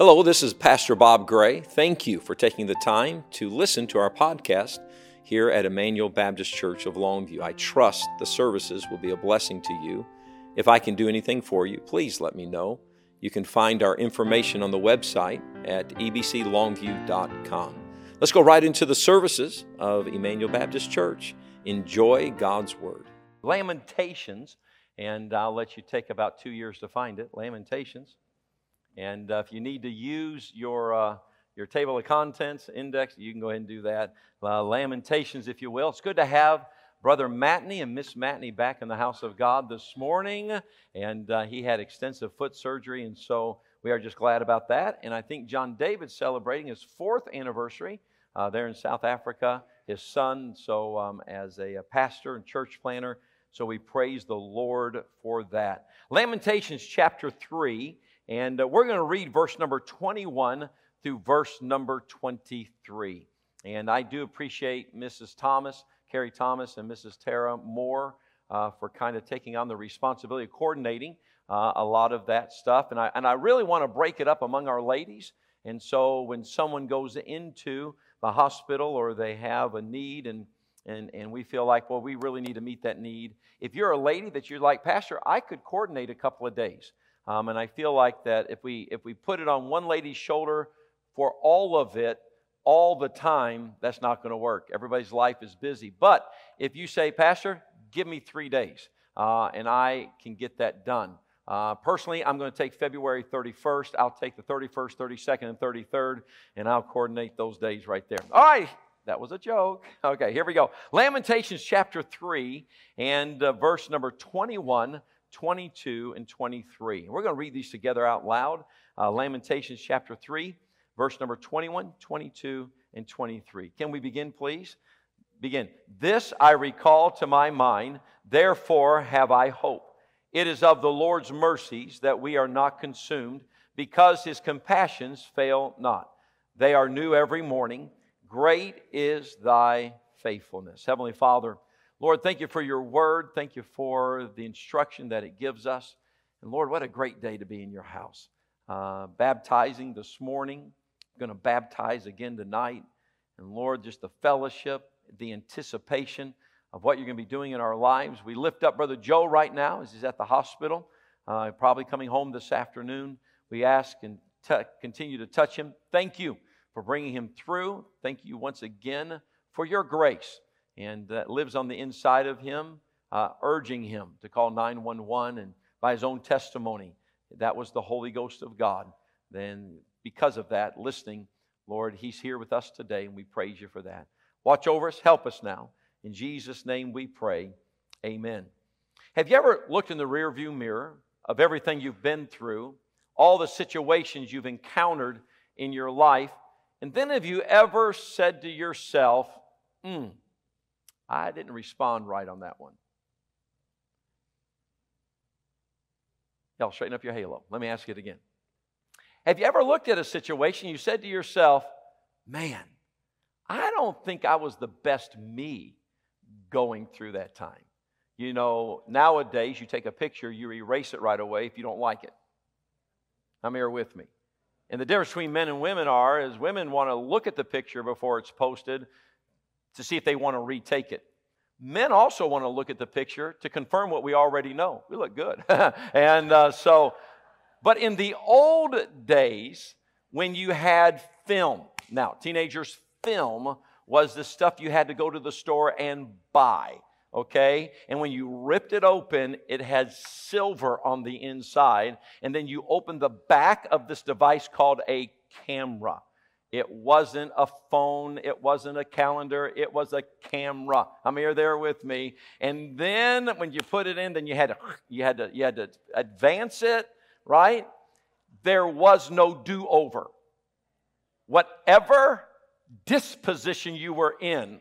Hello, this is Pastor Bob Gray. Thank you for taking the time to listen to our podcast here at Emmanuel Baptist Church of Longview. I trust the services will be a blessing to you. If I can do anything for you, please let me know. You can find our information on the website at ebclongview.com. Let's go right into the services of Emmanuel Baptist Church. Enjoy God's Word. Lamentations, and I'll let you take about two years to find it. Lamentations. And uh, if you need to use your, uh, your table of contents index, you can go ahead and do that. Uh, Lamentations, if you will. It's good to have Brother Matney and Miss Matney back in the house of God this morning. And uh, he had extensive foot surgery, and so we are just glad about that. And I think John David's celebrating his fourth anniversary uh, there in South Africa. His son, so um, as a, a pastor and church planter, so we praise the Lord for that. Lamentations chapter 3 and uh, we're going to read verse number 21 through verse number 23. And I do appreciate Mrs. Thomas, Carrie Thomas, and Mrs. Tara Moore uh, for kind of taking on the responsibility of coordinating uh, a lot of that stuff. And I, and I really want to break it up among our ladies. And so when someone goes into the hospital or they have a need and and, and we feel like, well, we really need to meet that need. If you're a lady that you're like, Pastor, I could coordinate a couple of days. Um, and I feel like that if we if we put it on one lady's shoulder for all of it all the time, that's not going to work. Everybody's life is busy. But if you say, Pastor, give me three days, uh, and I can get that done. Uh, personally, I'm going to take February 31st. I'll take the 31st, 32nd, and 33rd, and I'll coordinate those days right there. All right, that was a joke. Okay, here we go. Lamentations chapter 3 and uh, verse number 21 22, and 23. We're going to read these together out loud. Uh, Lamentations chapter 3, verse number 21, 22, and 23. Can we begin, please? Begin. This I recall to my mind, therefore have I hope. It is of the Lord's mercies that we are not consumed, because his compassions fail not. They are new every morning. Great is thy faithfulness. Heavenly Father, Lord, thank you for your word. Thank you for the instruction that it gives us. And Lord, what a great day to be in your house. Uh, baptizing this morning, going to baptize again tonight. And Lord, just the fellowship, the anticipation of what you're going to be doing in our lives. We lift up Brother Joe right now as he's at the hospital, uh, probably coming home this afternoon. We ask and t- continue to touch him. Thank you for bringing him through. Thank you once again for your grace and that lives on the inside of him, uh, urging him to call 911. And by his own testimony, that was the Holy Ghost of God. Then, because of that, listening, Lord, he's here with us today, and we praise you for that. Watch over us, help us now. In Jesus' name we pray. Amen. Have you ever looked in the rearview mirror of everything you've been through, all the situations you've encountered in your life, and then have you ever said to yourself, hmm, I didn't respond right on that one. Y'all straighten up your halo. Let me ask it again. Have you ever looked at a situation you said to yourself, man, I don't think I was the best me going through that time? You know, nowadays you take a picture, you erase it right away if you don't like it. I'm here with me. And the difference between men and women are is women want to look at the picture before it's posted to see if they want to retake it. Men also want to look at the picture to confirm what we already know. We look good. and uh, so, but in the old days, when you had film, now, teenagers, film was the stuff you had to go to the store and buy, okay? And when you ripped it open, it had silver on the inside. And then you opened the back of this device called a camera. It wasn't a phone. It wasn't a calendar. It was a camera. I'm here there with me. And then when you put it in, then you had to, you had to, you had to advance it, right? There was no do over. Whatever disposition you were in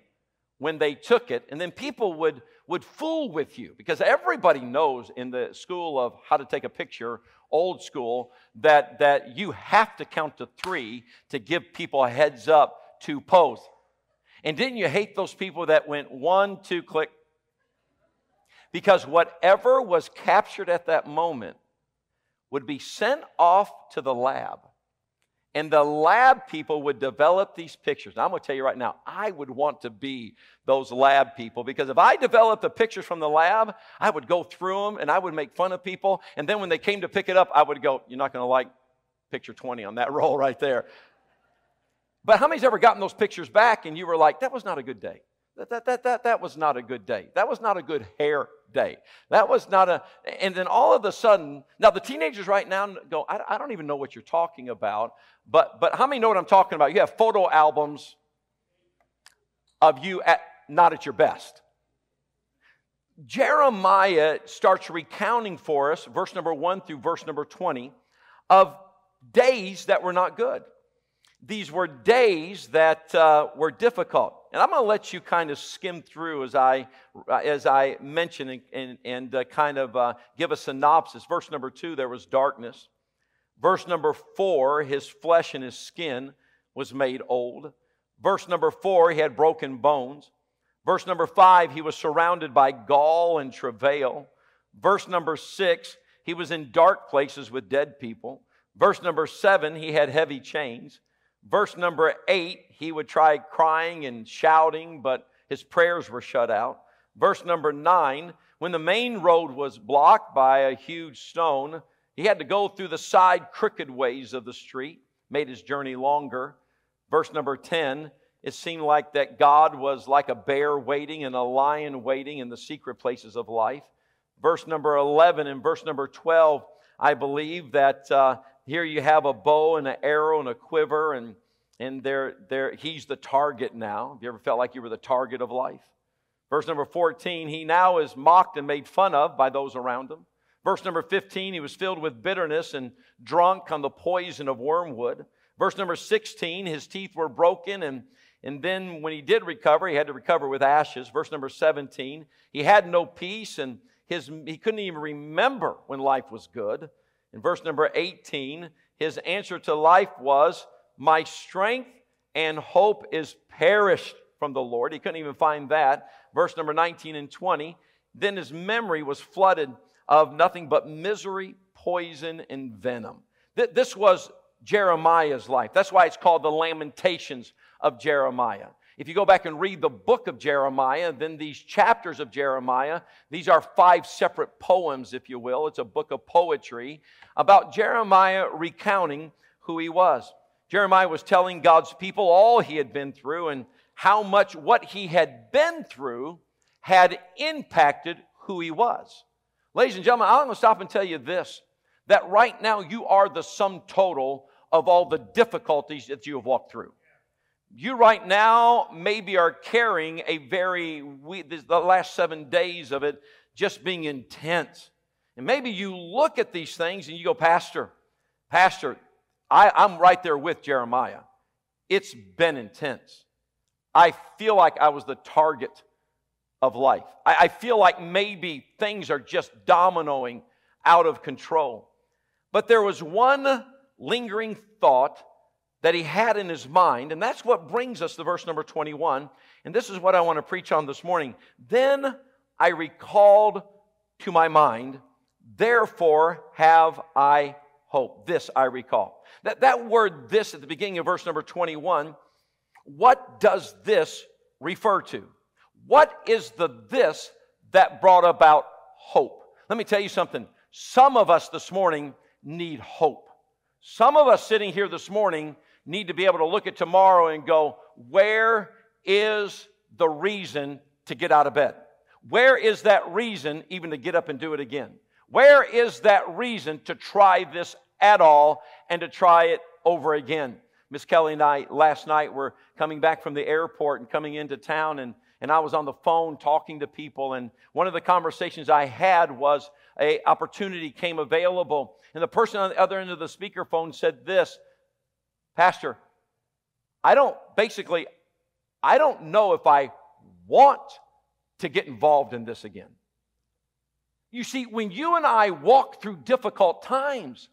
when they took it, and then people would, would fool with you because everybody knows in the school of how to take a picture old school, that, that you have to count to three to give people a heads up to pose. And didn't you hate those people that went one, two, click? Because whatever was captured at that moment would be sent off to the lab. And the lab people would develop these pictures. Now, I'm going to tell you right now, I would want to be those lab people because if I developed the pictures from the lab, I would go through them and I would make fun of people. And then when they came to pick it up, I would go, You're not going to like picture 20 on that roll right there. But how many's ever gotten those pictures back and you were like, That was not a good day? That, that, that, that, that was not a good day. That was not a good hair day. That was not a, and then all of a sudden, now the teenagers right now go, I, I don't even know what you're talking about, but, but how many know what I'm talking about? You have photo albums of you at, not at your best. Jeremiah starts recounting for us, verse number one through verse number 20, of days that were not good. These were days that uh, were difficult. And I'm going to let you kind of skim through as I, as I mention and, and, and uh, kind of uh, give a synopsis. Verse number two, there was darkness. Verse number four, his flesh and his skin was made old. Verse number four, he had broken bones. Verse number five, he was surrounded by gall and travail. Verse number six, he was in dark places with dead people. Verse number seven, he had heavy chains. Verse number eight, he would try crying and shouting, but his prayers were shut out. Verse number nine, when the main road was blocked by a huge stone, he had to go through the side crooked ways of the street, made his journey longer. Verse number 10, it seemed like that God was like a bear waiting and a lion waiting in the secret places of life. Verse number 11 and verse number 12, I believe that uh, here you have a bow and an arrow and a quiver, and, and there, there, he's the target now. Have you ever felt like you were the target of life? Verse number 14, he now is mocked and made fun of by those around him. Verse number 15, he was filled with bitterness and drunk on the poison of wormwood. Verse number 16, his teeth were broken, and, and then when he did recover, he had to recover with ashes. Verse number 17, he had no peace, and his, he couldn't even remember when life was good. In verse number 18, his answer to life was, My strength and hope is perished from the Lord. He couldn't even find that. Verse number 19 and 20, then his memory was flooded of nothing but misery, poison, and venom. This was Jeremiah's life. That's why it's called the Lamentations of Jeremiah. If you go back and read the book of Jeremiah, then these chapters of Jeremiah, these are five separate poems, if you will. It's a book of poetry about Jeremiah recounting who he was. Jeremiah was telling God's people all he had been through and how much what he had been through had impacted who he was. Ladies and gentlemen, I'm going to stop and tell you this that right now you are the sum total of all the difficulties that you have walked through. You right now maybe are carrying a very, the last seven days of it just being intense. And maybe you look at these things and you go, Pastor, Pastor, I, I'm right there with Jeremiah. It's been intense. I feel like I was the target of life. I, I feel like maybe things are just dominoing out of control. But there was one lingering thought that he had in his mind. And that's what brings us to verse number 21. And this is what I want to preach on this morning. Then I recalled to my mind, therefore have I hope. This I recall. That, that word this at the beginning of verse number 21, what does this refer to? What is the this that brought about hope? Let me tell you something. Some of us this morning need hope. Some of us sitting here this morning need to be able to look at tomorrow and go, where is the reason to get out of bed? Where is that reason even to get up and do it again? Where is that reason to try this at all and to try it over again? Miss Kelly and I last night were coming back from the airport and coming into town, and, and I was on the phone talking to people. And one of the conversations I had was a opportunity came available, and the person on the other end of the speakerphone said this Pastor, I don't, basically, I don't know if I want to get involved in this again. You see, when you and I walk through difficult times,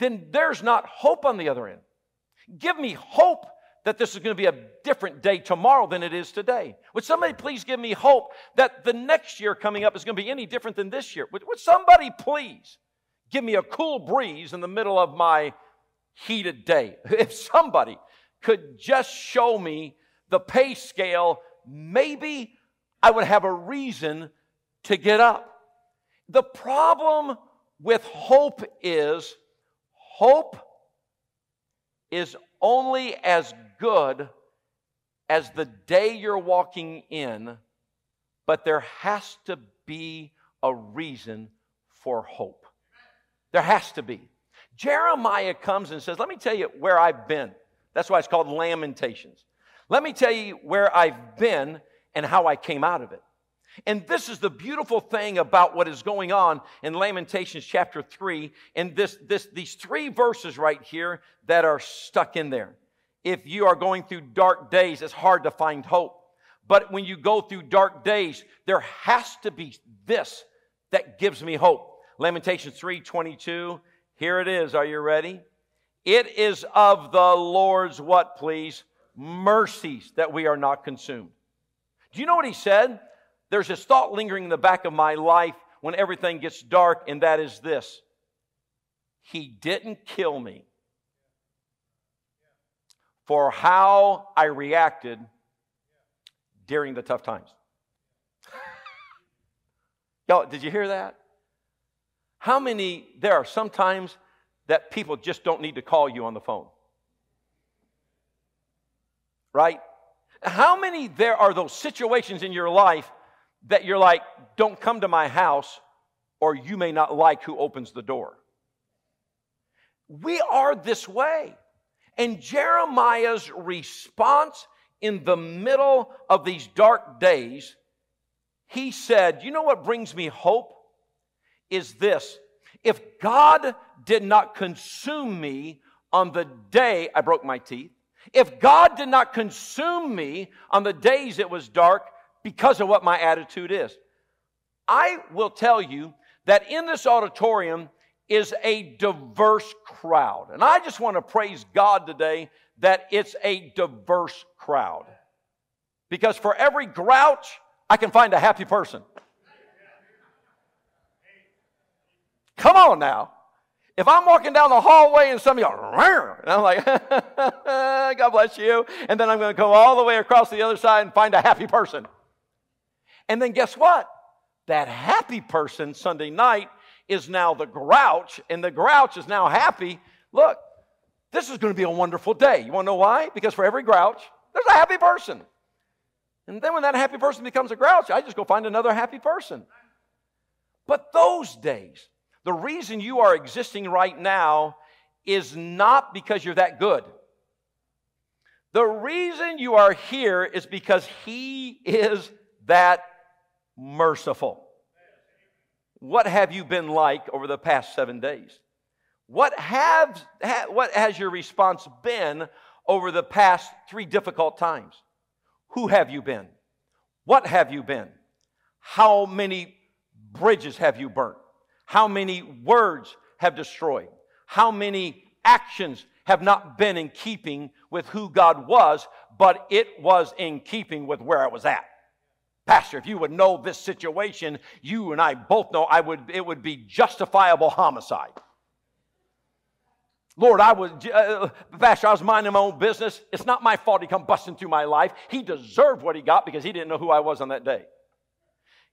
then there's not hope on the other end. Give me hope that this is going to be a different day tomorrow than it is today. Would somebody please give me hope that the next year coming up is going to be any different than this year? Would, would somebody please give me a cool breeze in the middle of my heated day. If somebody could just show me the pay scale, maybe I would have a reason to get up. The problem with hope is hope is only as good as the day you're walking in, but there has to be a reason for hope. There has to be. Jeremiah comes and says, Let me tell you where I've been. That's why it's called Lamentations. Let me tell you where I've been and how I came out of it. And this is the beautiful thing about what is going on in Lamentations chapter 3, and this, this, these three verses right here that are stuck in there. If you are going through dark days, it's hard to find hope. But when you go through dark days, there has to be this that gives me hope. Lamentations 3 22. Here it is. Are you ready? It is of the Lord's what, please? Mercies that we are not consumed. Do you know what he said? There's this thought lingering in the back of my life when everything gets dark, and that is this He didn't kill me for how I reacted during the tough times. Y'all, did you hear that? How many, there are sometimes that people just don't need to call you on the phone. Right? How many there are those situations in your life that you're like, don't come to my house, or you may not like who opens the door? We are this way. And Jeremiah's response in the middle of these dark days, he said, You know what brings me hope? Is this if God did not consume me on the day I broke my teeth, if God did not consume me on the days it was dark because of what my attitude is, I will tell you that in this auditorium is a diverse crowd. And I just want to praise God today that it's a diverse crowd. Because for every grouch, I can find a happy person. Come on now. If I'm walking down the hallway and some somebody goes, and I'm like, God bless you, and then I'm going to go all the way across the other side and find a happy person. And then guess what? That happy person Sunday night is now the grouch, and the grouch is now happy. Look, this is going to be a wonderful day. You want to know why? Because for every grouch, there's a happy person. And then when that happy person becomes a grouch, I just go find another happy person. But those days, the reason you are existing right now is not because you're that good. The reason you are here is because He is that merciful. What have you been like over the past seven days? What, have, ha, what has your response been over the past three difficult times? Who have you been? What have you been? How many bridges have you burnt? How many words have destroyed? How many actions have not been in keeping with who God was, but it was in keeping with where I was at? Pastor, if you would know this situation, you and I both know I would, it would be justifiable homicide. Lord, I was, uh, Pastor, I was minding my own business. It's not my fault he come busting through my life. He deserved what he got because he didn't know who I was on that day.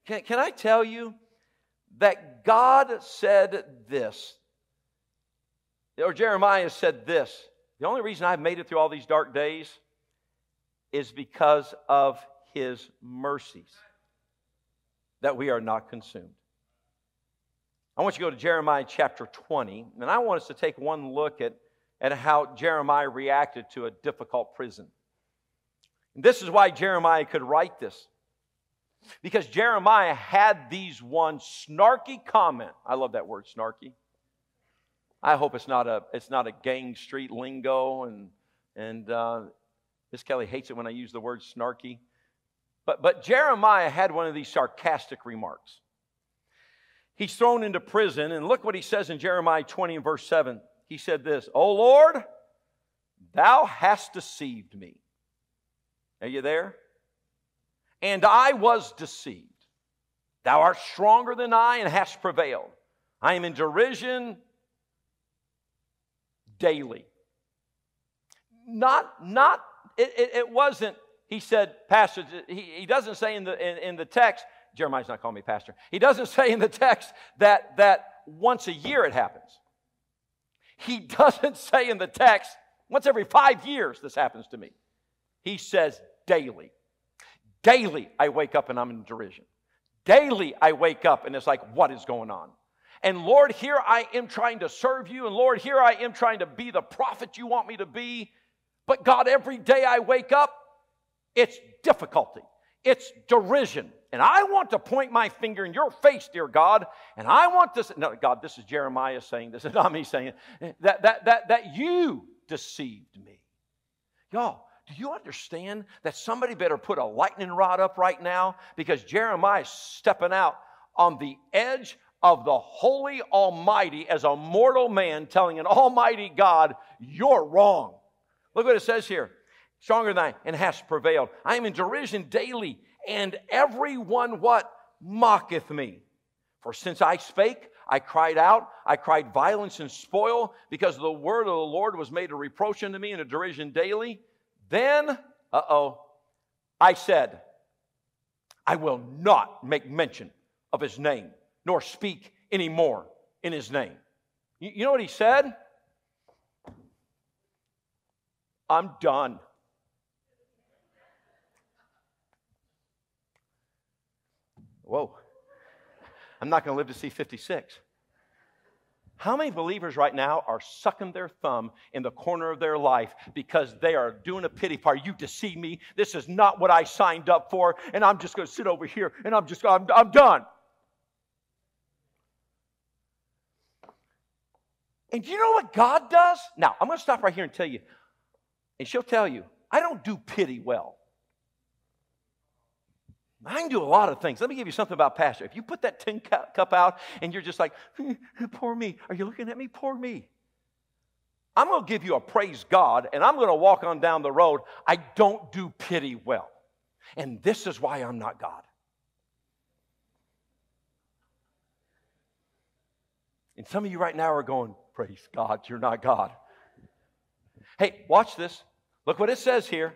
Can, can I tell you, that God said this, or Jeremiah said this the only reason I've made it through all these dark days is because of his mercies that we are not consumed. I want you to go to Jeremiah chapter 20, and I want us to take one look at, at how Jeremiah reacted to a difficult prison. And this is why Jeremiah could write this. Because Jeremiah had these one snarky comment. I love that word, snarky. I hope it's not a it's not a gang street lingo, and and uh, Miss Kelly hates it when I use the word snarky. But but Jeremiah had one of these sarcastic remarks. He's thrown into prison, and look what he says in Jeremiah 20 and verse 7. He said this, "O Lord, thou hast deceived me." Are you there? And I was deceived. Thou art stronger than I and hast prevailed. I am in derision daily. not, not, it, it, it wasn't, he said, Pastor, he, he doesn't say in the, in, in the text, Jeremiah's not calling me pastor. He doesn't say in the text that, that once a year it happens. He doesn't say in the text, once every five years this happens to me. He says daily. Daily I wake up and I'm in derision. Daily I wake up and it's like, what is going on? And Lord, here I am trying to serve you. And Lord, here I am trying to be the prophet you want me to be. But God, every day I wake up, it's difficulty, it's derision. And I want to point my finger in your face, dear God. And I want this. No, God, this is Jeremiah saying this, is not me saying it. That, that, that, that you deceived me. Y'all, do you understand that somebody better put a lightning rod up right now? Because Jeremiah is stepping out on the edge of the holy Almighty as a mortal man telling an Almighty God, You're wrong. Look what it says here stronger than I and has prevailed. I am in derision daily, and everyone what? Mocketh me. For since I spake, I cried out, I cried violence and spoil, because the word of the Lord was made a reproach unto me and a derision daily. Then, uh oh, I said, I will not make mention of his name nor speak anymore in his name. You, you know what he said? I'm done. Whoa. I'm not going to live to see 56. How many believers right now are sucking their thumb in the corner of their life because they are doing a pity party? You deceive me. This is not what I signed up for, and I'm just going to sit over here and I'm just, I'm, I'm done. And you know what God does? Now, I'm going to stop right here and tell you, and she'll tell you, I don't do pity well. I can do a lot of things. Let me give you something about Pastor. If you put that tin cup out and you're just like, poor me, are you looking at me? Poor me. I'm going to give you a praise God and I'm going to walk on down the road. I don't do pity well. And this is why I'm not God. And some of you right now are going, Praise God, you're not God. Hey, watch this. Look what it says here.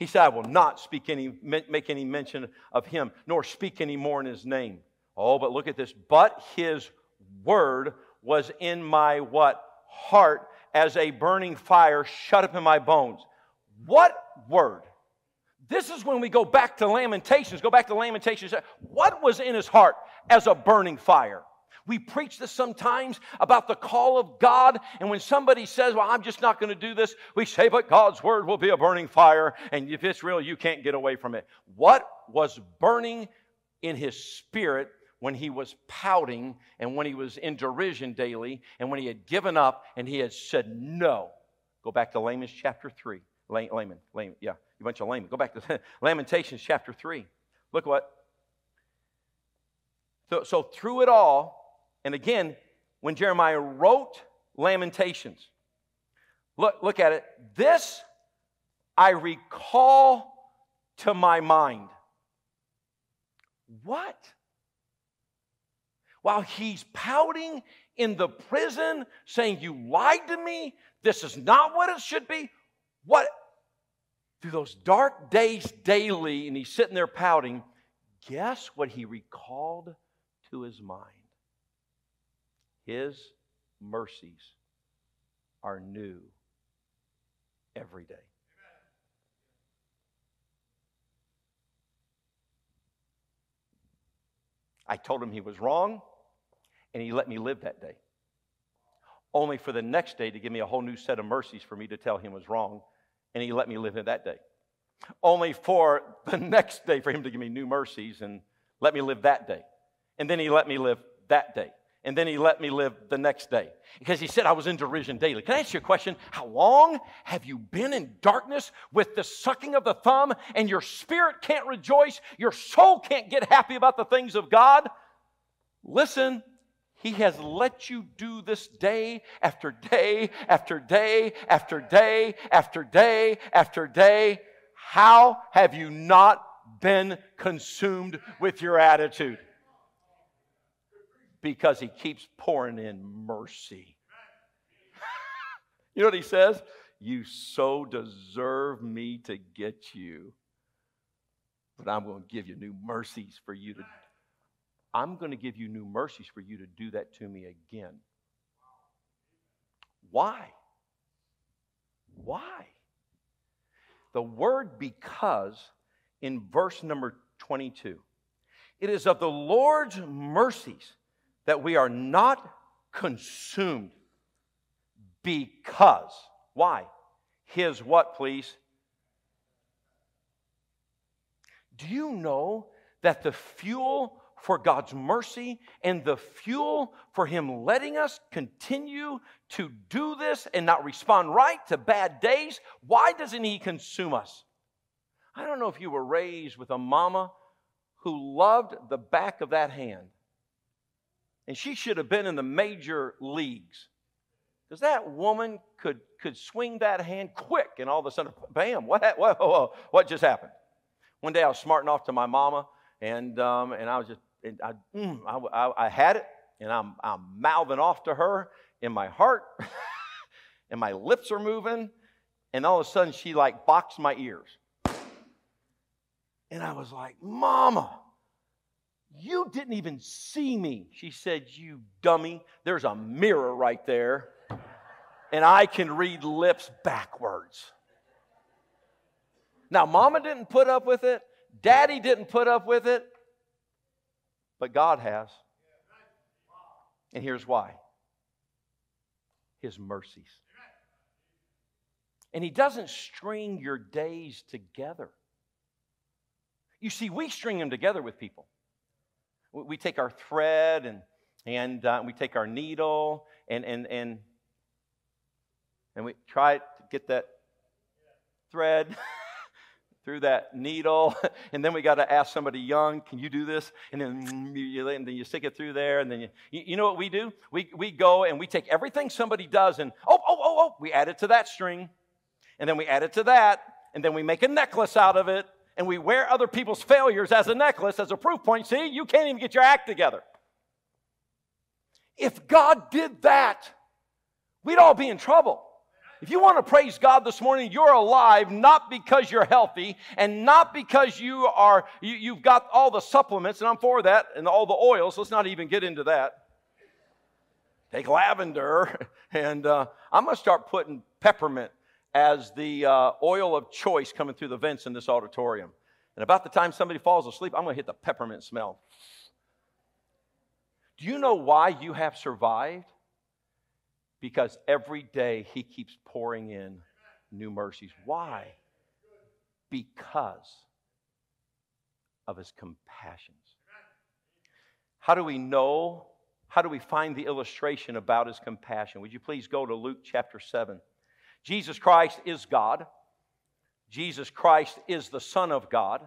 He said, I will not speak any, make any mention of him, nor speak any more in his name. Oh, but look at this. But his word was in my what? Heart as a burning fire shut up in my bones. What word? This is when we go back to Lamentations. Go back to Lamentations. What was in his heart as a burning fire? We preach this sometimes about the call of God, and when somebody says, Well, I'm just not going to do this, we say, But God's word will be a burning fire, and if it's real, you can't get away from it. What was burning in his spirit when he was pouting and when he was in derision daily and when he had given up and he had said no? Go back to Lamentations chapter 3. Layman, Layman, yeah, you bunch of laymen. Go back to Lamentations chapter 3. Look what. So, so through it all, and again, when Jeremiah wrote Lamentations, look, look at it. This I recall to my mind. What? While he's pouting in the prison, saying, You lied to me, this is not what it should be. What? Through those dark days daily, and he's sitting there pouting, guess what he recalled to his mind? His mercies are new every day. I told him he was wrong, and he let me live that day. Only for the next day to give me a whole new set of mercies for me to tell him was wrong, and he let me live it that day. Only for the next day for him to give me new mercies and let me live that day. And then he let me live that day and then he let me live the next day because he said I was in derision daily. Can I ask you a question? How long have you been in darkness with the sucking of the thumb and your spirit can't rejoice? Your soul can't get happy about the things of God? Listen, he has let you do this day after day after day after day after day after day. How have you not been consumed with your attitude? Because he keeps pouring in mercy. you know what he says? You so deserve me to get you. But I'm going to give you new mercies for you to. I'm going to give you new mercies for you to do that to me again. Why? Why? The word because in verse number 22. It is of the Lord's mercies that we are not consumed because. Why? His what, please? Do you know that the fuel for God's mercy and the fuel for Him letting us continue to do this and not respond right to bad days, why doesn't He consume us? I don't know if you were raised with a mama who loved the back of that hand. And she should have been in the major leagues. Because that woman could, could swing that hand quick, and all of a sudden, bam, what, what, what just happened? One day I was smarting off to my mama, and, um, and I was just, I, mm, I, I, had it, and I'm, I'm mouthing off to her in my heart, and my lips are moving, and all of a sudden she like boxed my ears. And I was like, Mama, you didn't even see me. She said, You dummy, there's a mirror right there, and I can read lips backwards. Now, Mama didn't put up with it, Daddy didn't put up with it, but God has. And here's why His mercies. And He doesn't string your days together. You see, we string them together with people. We take our thread and, and uh, we take our needle and, and, and, and we try to get that thread through that needle. And then we got to ask somebody young, can you do this? And then you, and then you stick it through there. And then you, you know what we do? We, we go and we take everything somebody does and, oh, oh, oh, oh, we add it to that string. And then we add it to that. And then we make a necklace out of it and we wear other people's failures as a necklace, as a proof point. See, you can't even get your act together. If God did that, we'd all be in trouble. If you want to praise God this morning, you're alive not because you're healthy and not because you are you, have got all the supplements, and I'm for that, and all the oils. Let's not even get into that. Take lavender, and uh, I'm to start putting peppermint as the uh, oil of choice coming through the vents in this auditorium. And about the time somebody falls asleep, I'm going to hit the peppermint smell. Do you know why you have survived? Because every day He keeps pouring in new mercies. Why? Because of His compassions. How do we know? How do we find the illustration about His compassion? Would you please go to Luke chapter 7? Jesus Christ is God. Jesus Christ is the Son of God.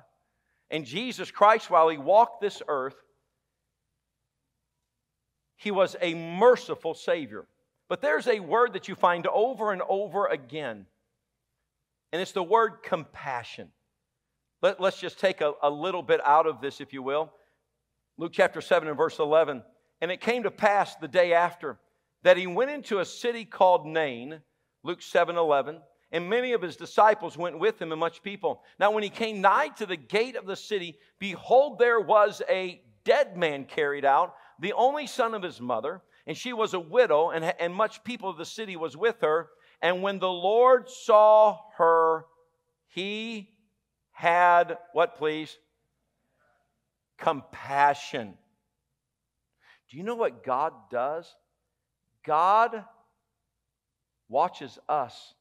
And Jesus Christ, while he walked this earth, he was a merciful Savior. But there's a word that you find over and over again, and it's the word compassion. Let, us just take a, a little bit out of this, if you will. Luke chapter 7 and verse 11. And it came to pass the day after that he went into a city called Nain Luke 7 11. And many of his disciples went with him, and much people. Now, when he came nigh to the gate of the city, behold, there was a dead man carried out, the only son of his mother, and she was a widow, and, and much people of the city was with her. And when the Lord saw her, he had what, please? Compassion. Do you know what God does? God watches us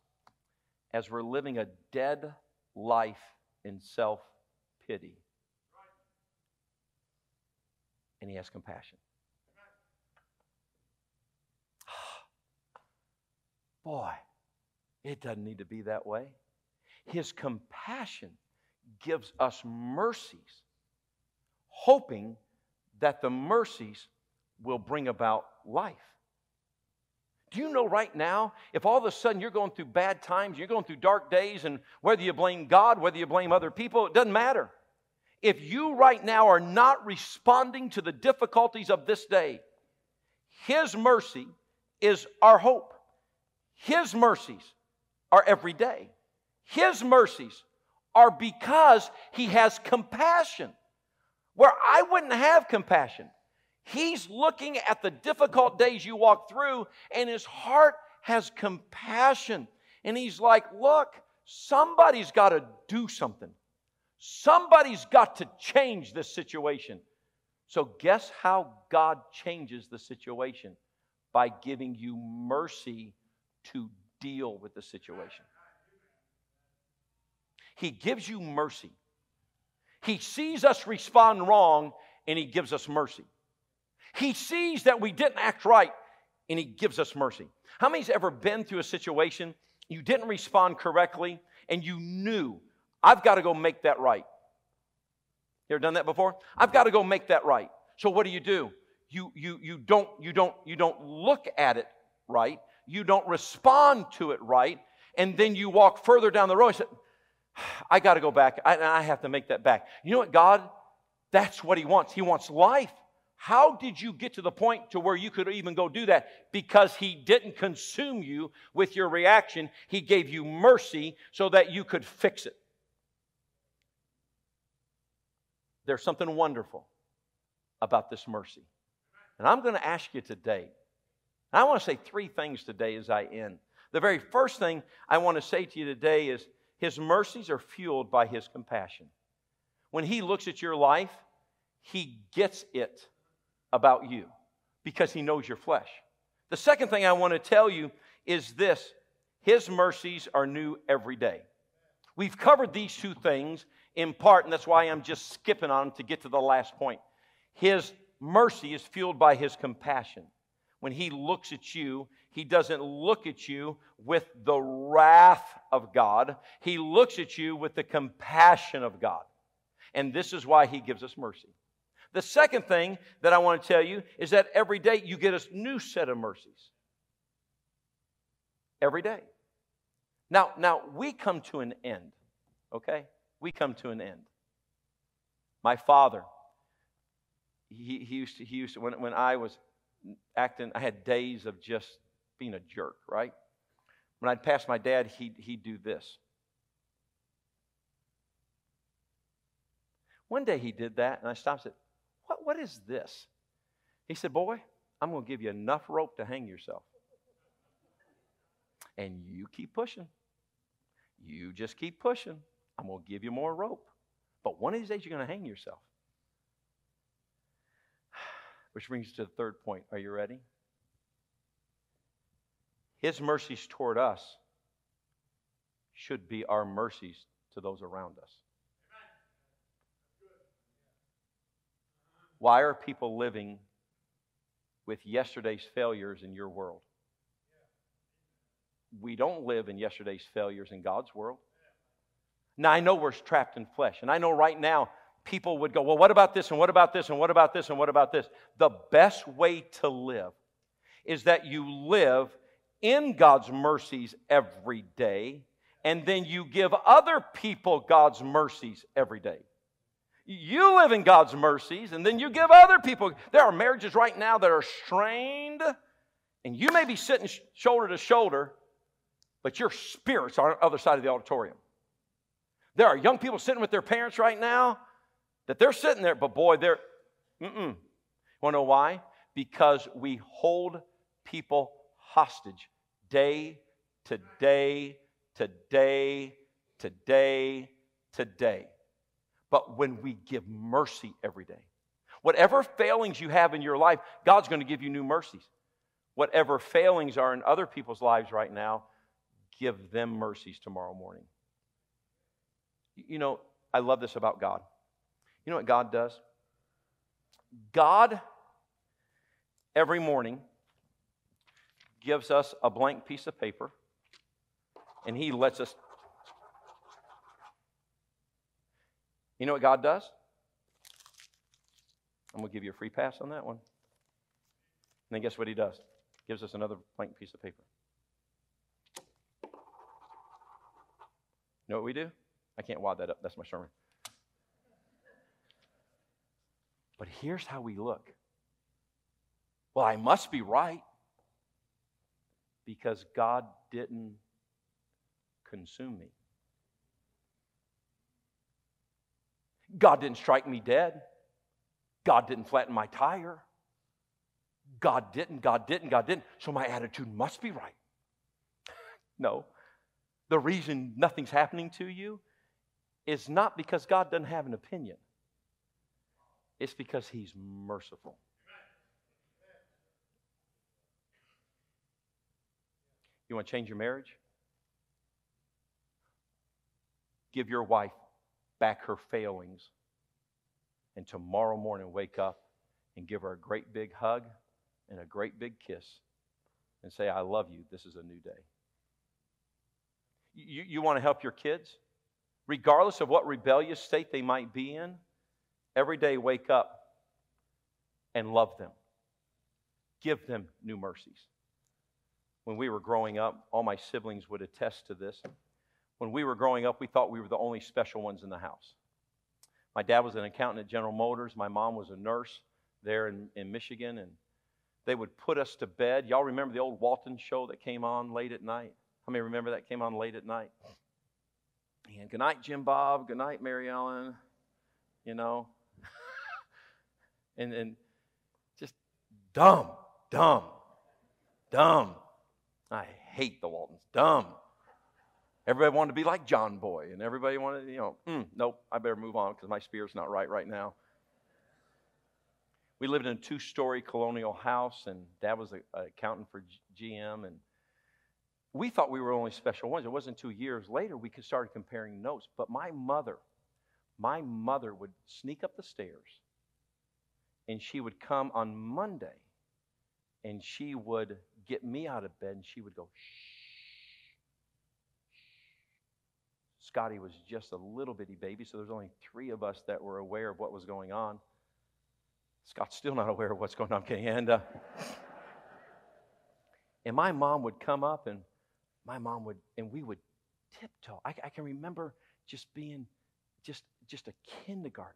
as we're living a dead life in self pity. And He has compassion. Boy, it doesn't need to be that way. His compassion gives us mercies, hoping that the mercies will bring about life. Do you know right now, if all of a sudden you're going through bad times, you're going through dark days, and whether you blame God, whether you blame other people, it doesn't matter. If you right now are not responding to the difficulties of this day, His mercy is our hope. His mercies are every day. His mercies are because He has compassion. Where I wouldn't have compassion. He's looking at the difficult days you walk through, and His heart has compassion. And He's like, Look, somebody's got to do something. Somebody's got to change this situation. So, guess how God changes the situation? By giving you mercy to deal with the situation. He gives you mercy. He sees us respond wrong and He gives us mercy. He sees that we didn't act right and He gives us mercy. How many's ever been through a situation you didn't respond correctly and you knew, I've got to go make that right? You ever done that before? I've got to go make that right. So what do you do? You, you, you, don't, you, don't, you don't look at it right. You don't respond to it right. And then you walk further down the road and say, I got to go back. I, I have to make that back. You know what, God? That's what He wants. He wants life. How did you get to the point to where you could even go do that? Because he didn't consume you with your reaction. He gave you mercy so that you could fix it. There's something wonderful about this mercy. And I'm going to ask you today. I want to say three things today as I end. The very first thing I want to say to you today is his mercies are fueled by his compassion. When he looks at your life, he gets it about you because he knows your flesh. The second thing I want to tell you is this His mercies are new every day. We've covered these two things in part, and that's why I'm just skipping on them to get to the last point. His mercy is fueled by His compassion. When He looks at you, He doesn't look at you with the wrath of God, He looks at you with the compassion of God. And this is why He gives us mercy. The second thing that I want to tell you is that every day you get a new set of mercies. Every day. Now, now we come to an end, okay? We come to an end. My father, he, he used to, he used to when, when I was acting, I had days of just being a jerk, right? When I'd pass my dad, he'd, he'd do this. One day he did that, and I stopped and said, what, what is this? He said, Boy, I'm going to give you enough rope to hang yourself. And you keep pushing. You just keep pushing. I'm going to give you more rope. But one of these days, you're going to hang yourself. Which brings us to the third point. Are you ready? His mercies toward us should be our mercies to those around us. Why are people living with yesterday's failures in your world? We don't live in yesterday's failures in God's world. Now, I know we're trapped in flesh, and I know right now people would go, Well, what about this, and what about this, and what about this, and what about this? The best way to live is that you live in God's mercies every day, and then you give other people God's mercies every day. You live in God's mercies, and then you give other people. There are marriages right now that are strained, and you may be sitting shoulder to shoulder, but your spirits are on the other side of the auditorium. There are young people sitting with their parents right now that they're sitting there, but boy, they're, mm-mm. You Want to know why? Because we hold people hostage day to day to day to day to day but when we give mercy every day. Whatever failings you have in your life, God's going to give you new mercies. Whatever failings are in other people's lives right now, give them mercies tomorrow morning. You know, I love this about God. You know what God does? God, every morning, gives us a blank piece of paper and He lets us You know what God does? I'm going to give you a free pass on that one. And then guess what He does? Gives us another blank piece of paper. You know what we do? I can't wad that up. That's my sermon. But here's how we look. Well, I must be right because God didn't consume me. God didn't strike me dead. God didn't flatten my tire. God didn't, God didn't, God didn't. So my attitude must be right. No. The reason nothing's happening to you is not because God doesn't have an opinion, it's because He's merciful. You want to change your marriage? Give your wife back her failings. And tomorrow morning, wake up and give her a great big hug and a great big kiss and say, I love you. This is a new day. You, you want to help your kids? Regardless of what rebellious state they might be in, every day wake up and love them. Give them new mercies. When we were growing up, all my siblings would attest to this. When we were growing up, we thought we were the only special ones in the house. My dad was an accountant at General Motors. My mom was a nurse there in, in Michigan. And they would put us to bed. Y'all remember the old Walton show that came on late at night? How many remember that came on late at night? And good night, Jim Bob. Good night, Mary Ellen. You know? and, and just dumb, dumb, dumb. I hate the Waltons. Dumb. Everybody wanted to be like John Boy, and everybody wanted, you know, mm, nope, I better move on because my spirit's not right right now. We lived in a two story colonial house, and dad was an accountant for GM. And we thought we were only special ones. It wasn't two years later we could started comparing notes. But my mother, my mother would sneak up the stairs, and she would come on Monday, and she would get me out of bed, and she would go, shh Scotty was just a little bitty baby, so there's only three of us that were aware of what was going on. Scott's still not aware of what's going on. Okay, and uh, and my mom would come up, and my mom would, and we would tiptoe. I, I can remember just being just just a kindergartner,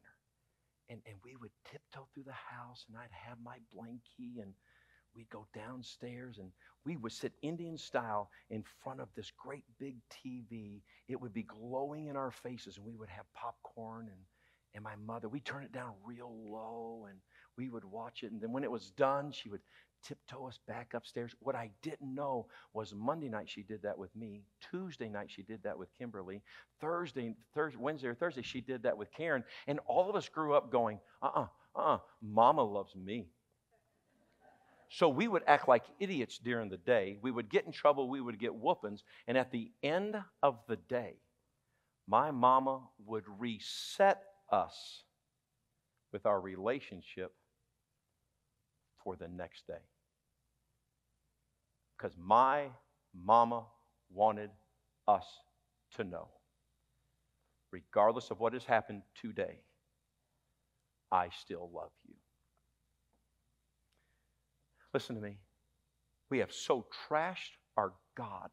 and and we would tiptoe through the house, and I'd have my blankie and we'd go downstairs and we would sit Indian style in front of this great big TV. It would be glowing in our faces, and we would have popcorn and and my mother, we'd turn it down real low and we would watch it. And then when it was done, she would tiptoe us back upstairs. What I didn't know was Monday night she did that with me. Tuesday night she did that with Kimberly. Thursday, Thursday, Wednesday or Thursday she did that with Karen. And all of us grew up going, uh-uh, uh-uh, mama loves me. So we would act like idiots during the day. We would get in trouble. We would get whoopings. And at the end of the day, my mama would reset us with our relationship for the next day. Because my mama wanted us to know, regardless of what has happened today, I still love you. Listen to me. We have so trashed our God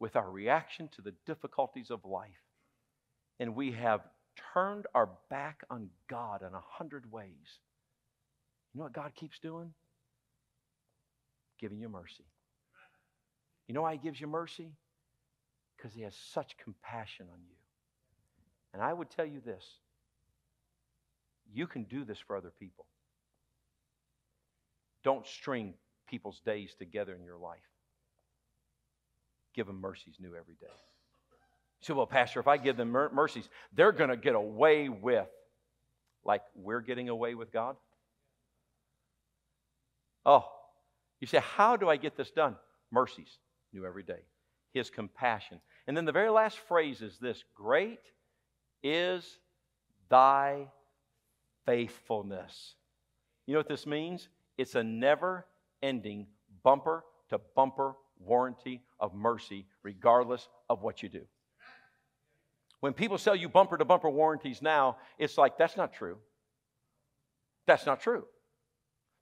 with our reaction to the difficulties of life, and we have turned our back on God in a hundred ways. You know what God keeps doing? Giving you mercy. You know why He gives you mercy? Because He has such compassion on you. And I would tell you this you can do this for other people. Don't string people's days together in your life. Give them mercies new every day. You say, well, Pastor, if I give them mer- mercies, they're going to get away with, like we're getting away with God? Oh, you say, how do I get this done? Mercies new every day. His compassion. And then the very last phrase is this Great is thy faithfulness. You know what this means? It's a never ending bumper to bumper warranty of mercy, regardless of what you do. When people sell you bumper to bumper warranties now, it's like, that's not true. That's not true.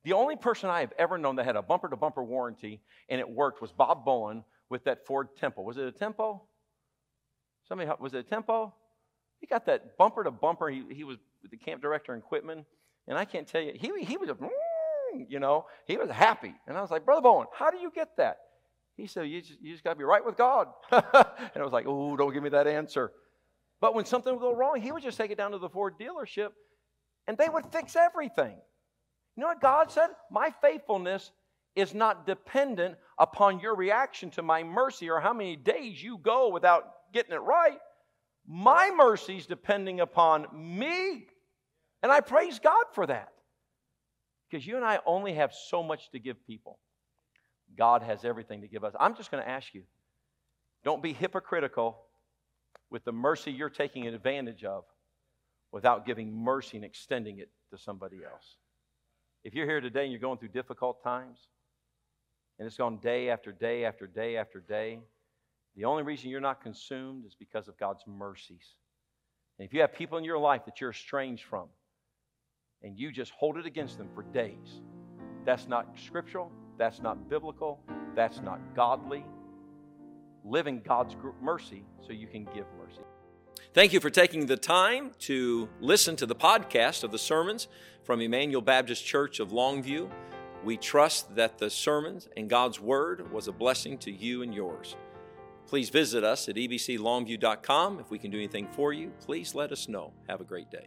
The only person I have ever known that had a bumper to bumper warranty and it worked was Bob Bowen with that Ford Tempo. Was it a Tempo? Somebody, was it a Tempo? He got that bumper to bumper. He, he was the camp director in Quitman. And I can't tell you, he, he was a you know, he was happy. And I was like, Brother Bowen, how do you get that? He said, You just, you just got to be right with God. and I was like, Oh, don't give me that answer. But when something would go wrong, he would just take it down to the Ford dealership and they would fix everything. You know what God said? My faithfulness is not dependent upon your reaction to my mercy or how many days you go without getting it right. My mercy is depending upon me. And I praise God for that. Because you and I only have so much to give people. God has everything to give us. I'm just going to ask you don't be hypocritical with the mercy you're taking advantage of without giving mercy and extending it to somebody else. If you're here today and you're going through difficult times, and it's gone day after day after day after day, the only reason you're not consumed is because of God's mercies. And if you have people in your life that you're estranged from, and you just hold it against them for days, that's not scriptural, that's not biblical, that's not godly. Live in God's mercy so you can give mercy. Thank you for taking the time to listen to the podcast of the sermons from Emmanuel Baptist Church of Longview. We trust that the sermons and God's Word was a blessing to you and yours. Please visit us at ebclongview.com. If we can do anything for you, please let us know. Have a great day.